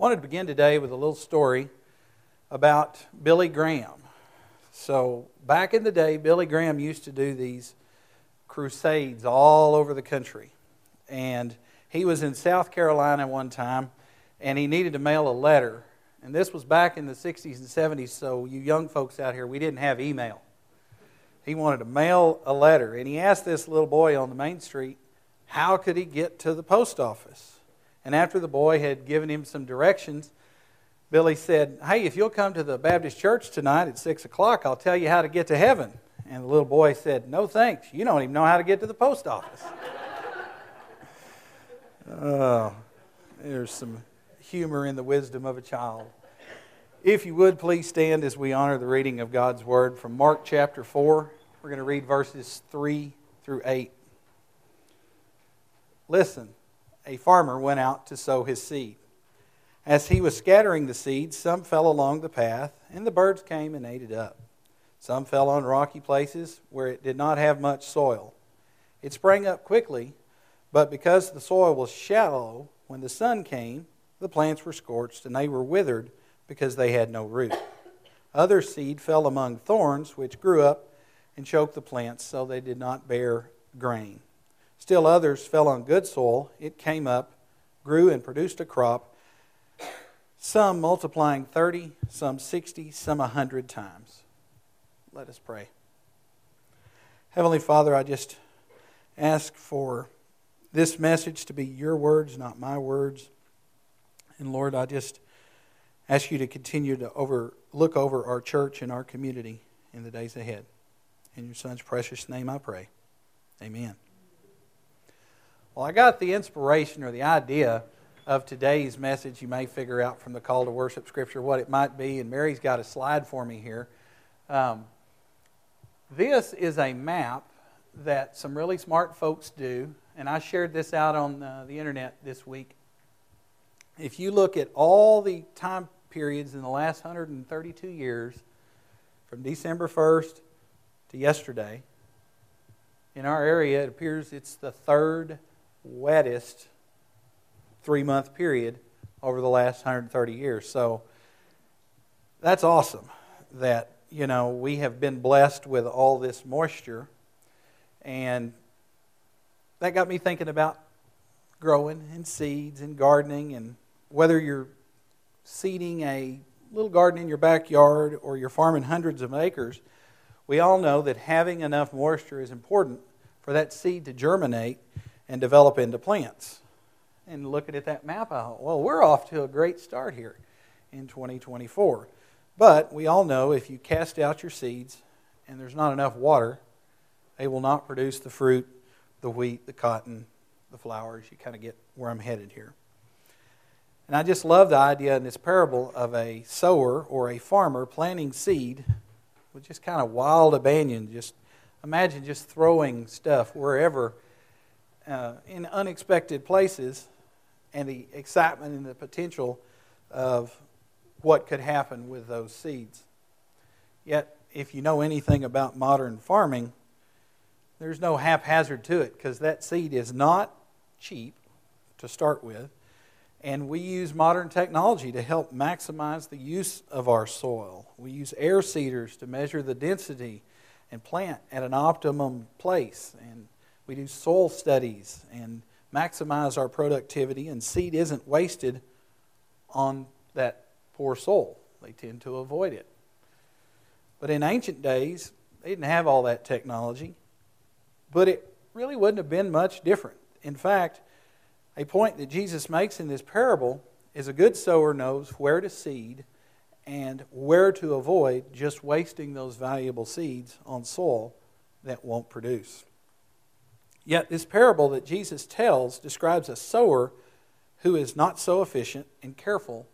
wanted to begin today with a little story about Billy Graham. So, back in the day, Billy Graham used to do these crusades all over the country. And he was in South Carolina one time, and he needed to mail a letter. And this was back in the 60s and 70s, so you young folks out here, we didn't have email. He wanted to mail a letter, and he asked this little boy on the main street, how could he get to the post office? And after the boy had given him some directions, Billy said, Hey, if you'll come to the Baptist church tonight at 6 o'clock, I'll tell you how to get to heaven. And the little boy said, No thanks. You don't even know how to get to the post office. oh, there's some humor in the wisdom of a child. If you would, please stand as we honor the reading of God's Word from Mark chapter 4. We're going to read verses 3 through 8. Listen a farmer went out to sow his seed. As he was scattering the seed, some fell along the path, and the birds came and ate it up. Some fell on rocky places where it did not have much soil. It sprang up quickly, but because the soil was shallow, when the sun came, the plants were scorched and they were withered because they had no root. Other seed fell among thorns, which grew up and choked the plants so they did not bear grain. Still others fell on good soil. It came up, grew, and produced a crop, some multiplying 30, some 60, some 100 times. Let us pray. Heavenly Father, I just ask for this message to be your words, not my words. And Lord, I just ask you to continue to over, look over our church and our community in the days ahead. In your Son's precious name I pray. Amen. Well, I got the inspiration or the idea of today's message. You may figure out from the call to worship scripture what it might be, and Mary's got a slide for me here. Um, this is a map that some really smart folks do, and I shared this out on uh, the internet this week. If you look at all the time periods in the last 132 years, from December 1st to yesterday, in our area, it appears it's the third wettest three month period over the last 130 years. So that's awesome that, you know, we have been blessed with all this moisture. And that got me thinking about growing and seeds and gardening and whether you're seeding a little garden in your backyard or you're farming hundreds of acres, we all know that having enough moisture is important for that seed to germinate and develop into plants. And looking at that map, I thought, well, we're off to a great start here in 2024. But we all know if you cast out your seeds and there's not enough water, they will not produce the fruit, the wheat, the cotton, the flowers. You kind of get where I'm headed here. And I just love the idea in this parable of a sower or a farmer planting seed with just kind of wild abandon. Just imagine just throwing stuff wherever uh, in unexpected places and the excitement and the potential of what could happen with those seeds. Yet, if you know anything about modern farming, there's no haphazard to it because that seed is not cheap to start with. And we use modern technology to help maximize the use of our soil. We use air seeders to measure the density and plant at an optimum place. And we do soil studies and maximize our productivity, and seed isn't wasted on that poor soil. They tend to avoid it. But in ancient days, they didn't have all that technology, but it really wouldn't have been much different. In fact, a point that Jesus makes in this parable is a good sower knows where to seed and where to avoid just wasting those valuable seeds on soil that won't produce. Yet, this parable that Jesus tells describes a sower who is not so efficient and careful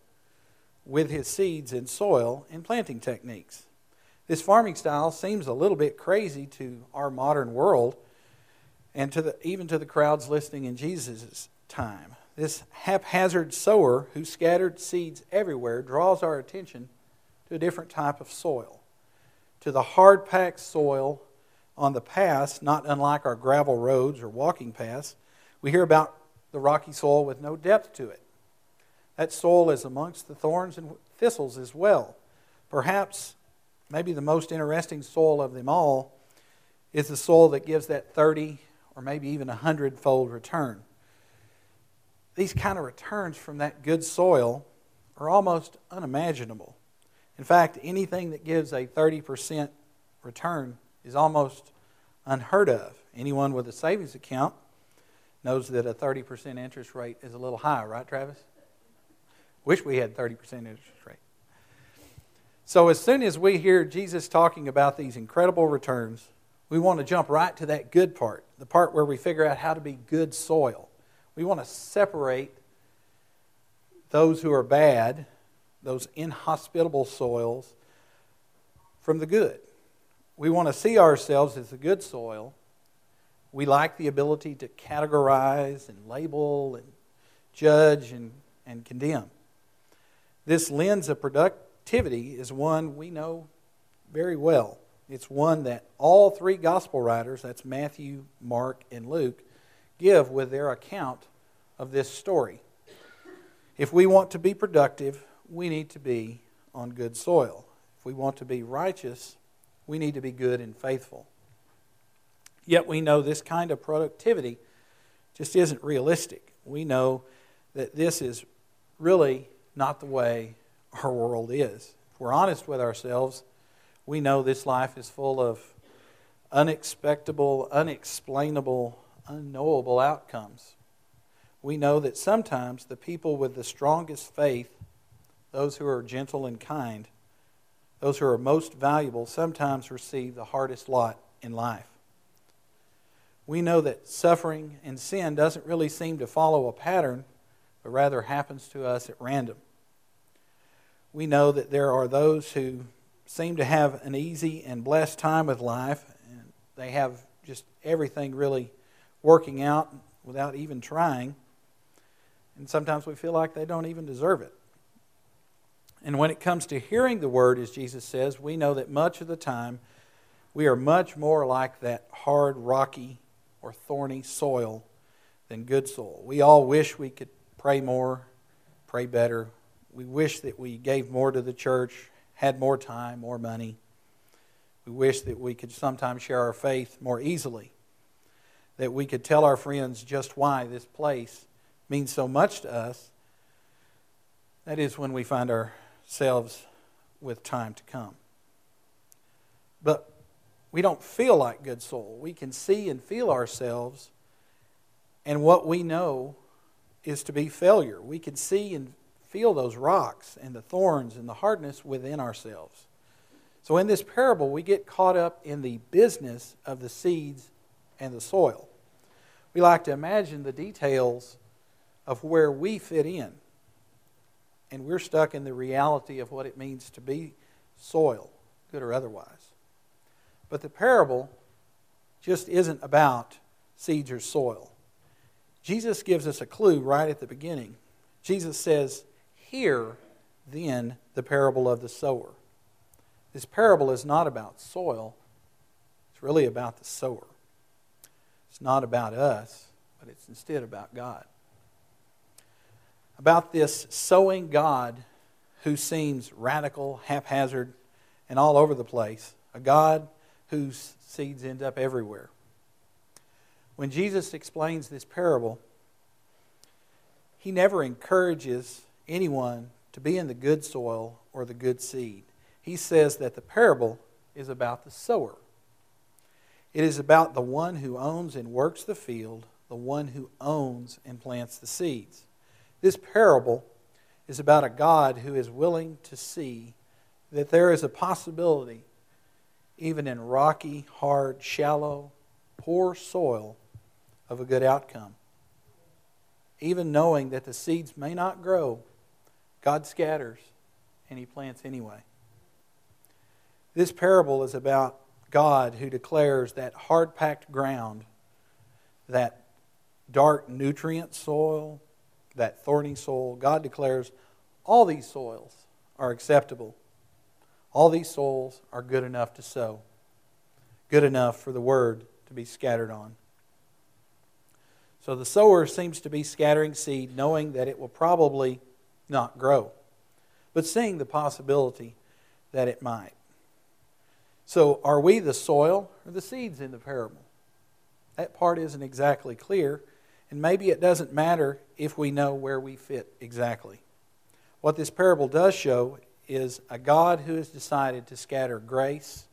with his seeds and soil and planting techniques. This farming style seems a little bit crazy to our modern world and to the, even to the crowds listening in Jesus' time. This haphazard sower who scattered seeds everywhere draws our attention to a different type of soil, to the hard packed soil on the paths, not unlike our gravel roads or walking paths, we hear about the rocky soil with no depth to it. That soil is amongst the thorns and thistles as well. Perhaps, maybe the most interesting soil of them all is the soil that gives that 30 or maybe even a hundredfold return. These kind of returns from that good soil are almost unimaginable. In fact, anything that gives a 30% return is almost unheard of. Anyone with a savings account knows that a 30% interest rate is a little high, right, Travis? Wish we had 30% interest rate. So, as soon as we hear Jesus talking about these incredible returns, we want to jump right to that good part, the part where we figure out how to be good soil. We want to separate those who are bad, those inhospitable soils, from the good. We want to see ourselves as the good soil. We like the ability to categorize and label and judge and, and condemn. This lens of productivity is one we know very well. It's one that all three gospel writers, that's Matthew, Mark, and Luke, give with their account of this story. If we want to be productive, we need to be on good soil. If we want to be righteous, we need to be good and faithful. Yet we know this kind of productivity just isn't realistic. We know that this is really not the way our world is. If we're honest with ourselves, we know this life is full of unexpectable, unexplainable, unknowable outcomes. We know that sometimes the people with the strongest faith, those who are gentle and kind, those who are most valuable, sometimes receive the hardest lot in life. We know that suffering and sin doesn't really seem to follow a pattern, but rather happens to us at random. We know that there are those who seem to have an easy and blessed time with life, and they have just everything really working out without even trying. And sometimes we feel like they don't even deserve it. And when it comes to hearing the word, as Jesus says, we know that much of the time we are much more like that hard, rocky, or thorny soil than good soil. We all wish we could pray more, pray better. We wish that we gave more to the church, had more time, more money. We wish that we could sometimes share our faith more easily, that we could tell our friends just why this place means so much to us. That is when we find ourselves with time to come. But we don't feel like good soil. We can see and feel ourselves, and what we know is to be failure. We can see and feel those rocks and the thorns and the hardness within ourselves. So, in this parable, we get caught up in the business of the seeds and the soil. We like to imagine the details of where we fit in, and we're stuck in the reality of what it means to be soil, good or otherwise. But the parable just isn't about seeds or soil. Jesus gives us a clue right at the beginning. Jesus says, Hear then the parable of the sower. This parable is not about soil, it's really about the sower. It's not about us, but it's instead about God. About this sowing God who seems radical, haphazard, and all over the place. A God whose seeds end up everywhere. When Jesus explains this parable, he never encourages anyone to be in the good soil or the good seed. He says that the parable is about the sower. It is about the one who owns and works the field, the one who owns and plants the seeds. This parable is about a God who is willing to see that there is a possibility, even in rocky, hard, shallow, poor soil, of a good outcome. Even knowing that the seeds may not grow God scatters and he plants anyway. This parable is about God who declares that hard packed ground, that dark nutrient soil, that thorny soil. God declares all these soils are acceptable. All these soils are good enough to sow, good enough for the word to be scattered on. So the sower seems to be scattering seed, knowing that it will probably not grow, but seeing the possibility that it might. So, are we the soil or the seeds in the parable? That part isn't exactly clear, and maybe it doesn't matter if we know where we fit exactly. What this parable does show is a God who has decided to scatter grace,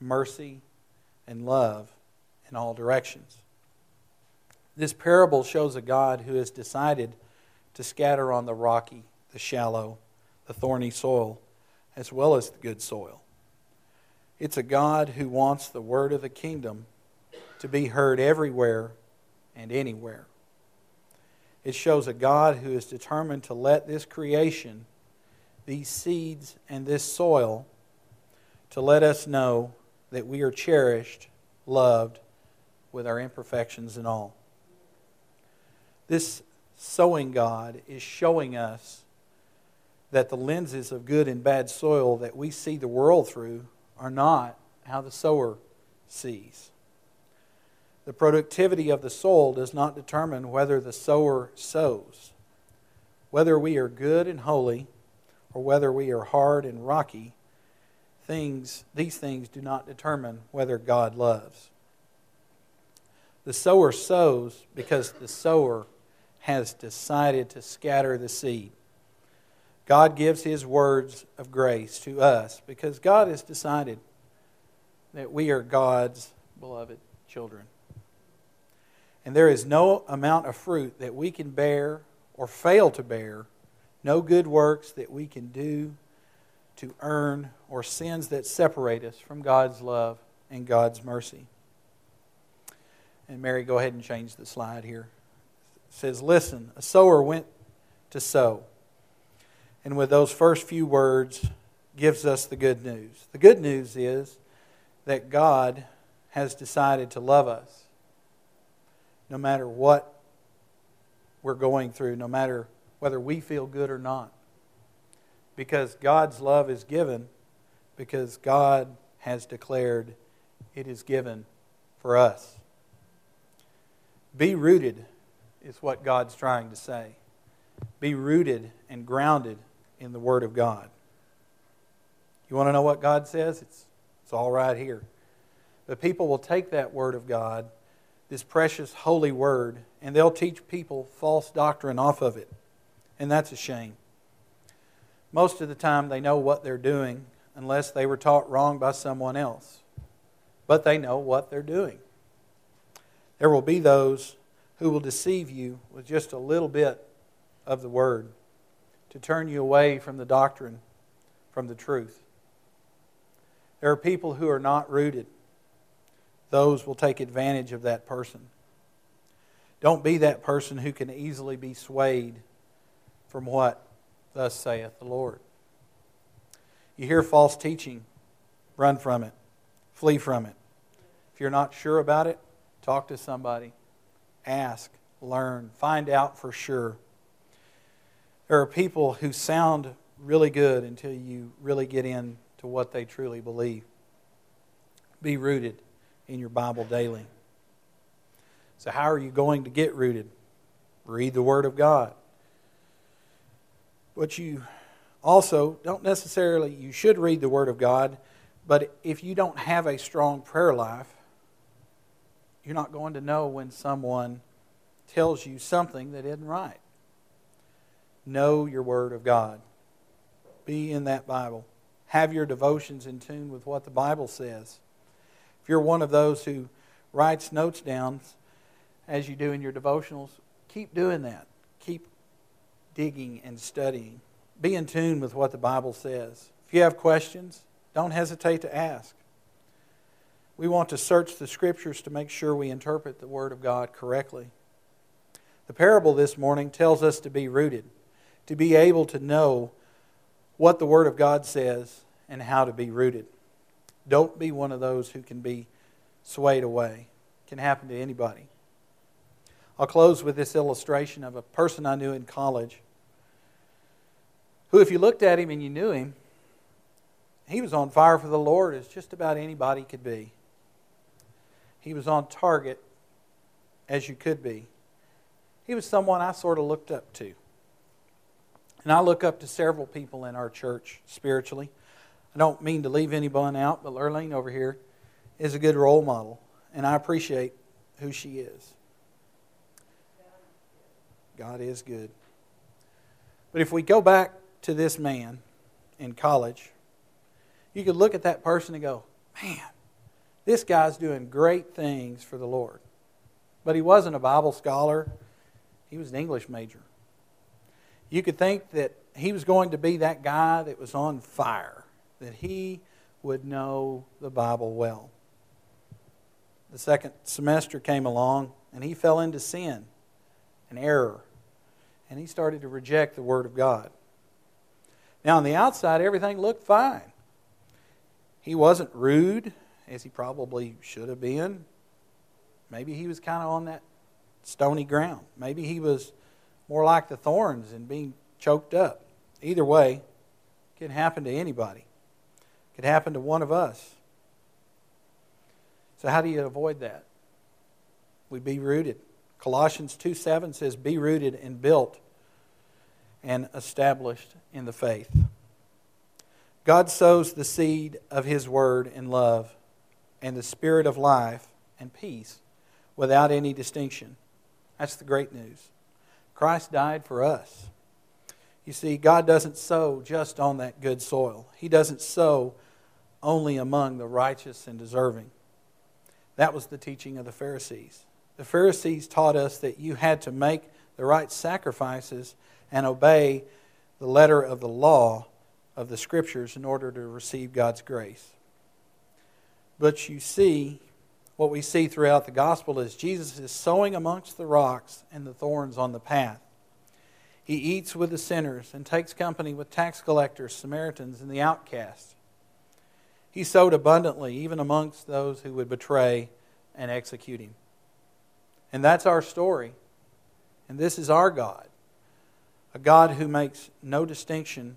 mercy, and love in all directions. This parable shows a God who has decided to scatter on the rocky, the shallow, the thorny soil, as well as the good soil. It's a God who wants the word of the kingdom to be heard everywhere and anywhere. It shows a God who is determined to let this creation, these seeds, and this soil, to let us know that we are cherished, loved, with our imperfections and all. This sowing God is showing us that the lenses of good and bad soil that we see the world through are not how the sower sees. The productivity of the soil does not determine whether the sower sows. Whether we are good and holy or whether we are hard and rocky, things, these things do not determine whether God loves. The sower sows because the sower has decided to scatter the seed. God gives his words of grace to us because God has decided that we are God's beloved children. And there is no amount of fruit that we can bear or fail to bear, no good works that we can do to earn, or sins that separate us from God's love and God's mercy. And Mary, go ahead and change the slide here. It says, Listen, a sower went to sow. And with those first few words, gives us the good news. The good news is that God has decided to love us no matter what we're going through, no matter whether we feel good or not. Because God's love is given, because God has declared it is given for us. Be rooted, is what God's trying to say. Be rooted and grounded in the Word of God. You want to know what God says? It's, it's all right here. But people will take that Word of God this precious holy word, and they'll teach people false doctrine off of it. And that's a shame. Most of the time, they know what they're doing unless they were taught wrong by someone else. But they know what they're doing. There will be those who will deceive you with just a little bit of the word to turn you away from the doctrine, from the truth. There are people who are not rooted those will take advantage of that person. Don't be that person who can easily be swayed from what thus saith the Lord. You hear false teaching, run from it, flee from it. If you're not sure about it, talk to somebody, ask, learn, find out for sure. There are people who sound really good until you really get into what they truly believe. Be rooted in your Bible daily. So, how are you going to get rooted? Read the Word of God. But you also don't necessarily, you should read the Word of God, but if you don't have a strong prayer life, you're not going to know when someone tells you something that isn't right. Know your Word of God. Be in that Bible. Have your devotions in tune with what the Bible says. If you're one of those who writes notes down as you do in your devotionals, keep doing that. Keep digging and studying. Be in tune with what the Bible says. If you have questions, don't hesitate to ask. We want to search the Scriptures to make sure we interpret the Word of God correctly. The parable this morning tells us to be rooted, to be able to know what the Word of God says and how to be rooted. Don't be one of those who can be swayed away. It can happen to anybody. I'll close with this illustration of a person I knew in college who, if you looked at him and you knew him, he was on fire for the Lord as just about anybody could be. He was on target as you could be. He was someone I sort of looked up to. And I look up to several people in our church spiritually. I don't mean to leave anyone out, but Lurleen over here is a good role model, and I appreciate who she is. God is good. But if we go back to this man in college, you could look at that person and go, man, this guy's doing great things for the Lord. But he wasn't a Bible scholar, he was an English major. You could think that he was going to be that guy that was on fire, that he would know the Bible well. The second semester came along, and he fell into sin and error, and he started to reject the Word of God. Now, on the outside, everything looked fine. He wasn't rude, as he probably should have been. Maybe he was kind of on that stony ground. Maybe he was more like the thorns and being choked up. Either way, can happen to anybody. Could happen to one of us. So, how do you avoid that? We be rooted. Colossians 2 7 says, Be rooted and built and established in the faith. God sows the seed of His word in love and the spirit of life and peace without any distinction. That's the great news. Christ died for us. You see, God doesn't sow just on that good soil, He doesn't sow only among the righteous and deserving. That was the teaching of the Pharisees. The Pharisees taught us that you had to make the right sacrifices and obey the letter of the law of the Scriptures in order to receive God's grace. But you see, what we see throughout the gospel is Jesus is sowing amongst the rocks and the thorns on the path. He eats with the sinners and takes company with tax collectors, Samaritans, and the outcasts. He sowed abundantly, even amongst those who would betray and execute him. And that's our story. And this is our God a God who makes no distinction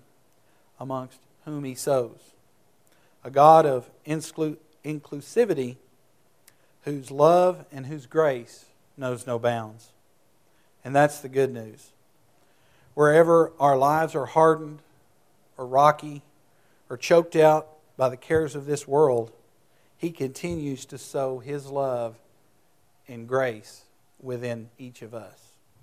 amongst whom he sows, a God of inclusivity whose love and whose grace knows no bounds. And that's the good news. Wherever our lives are hardened or rocky or choked out by the cares of this world, He continues to sow His love and grace within each of us.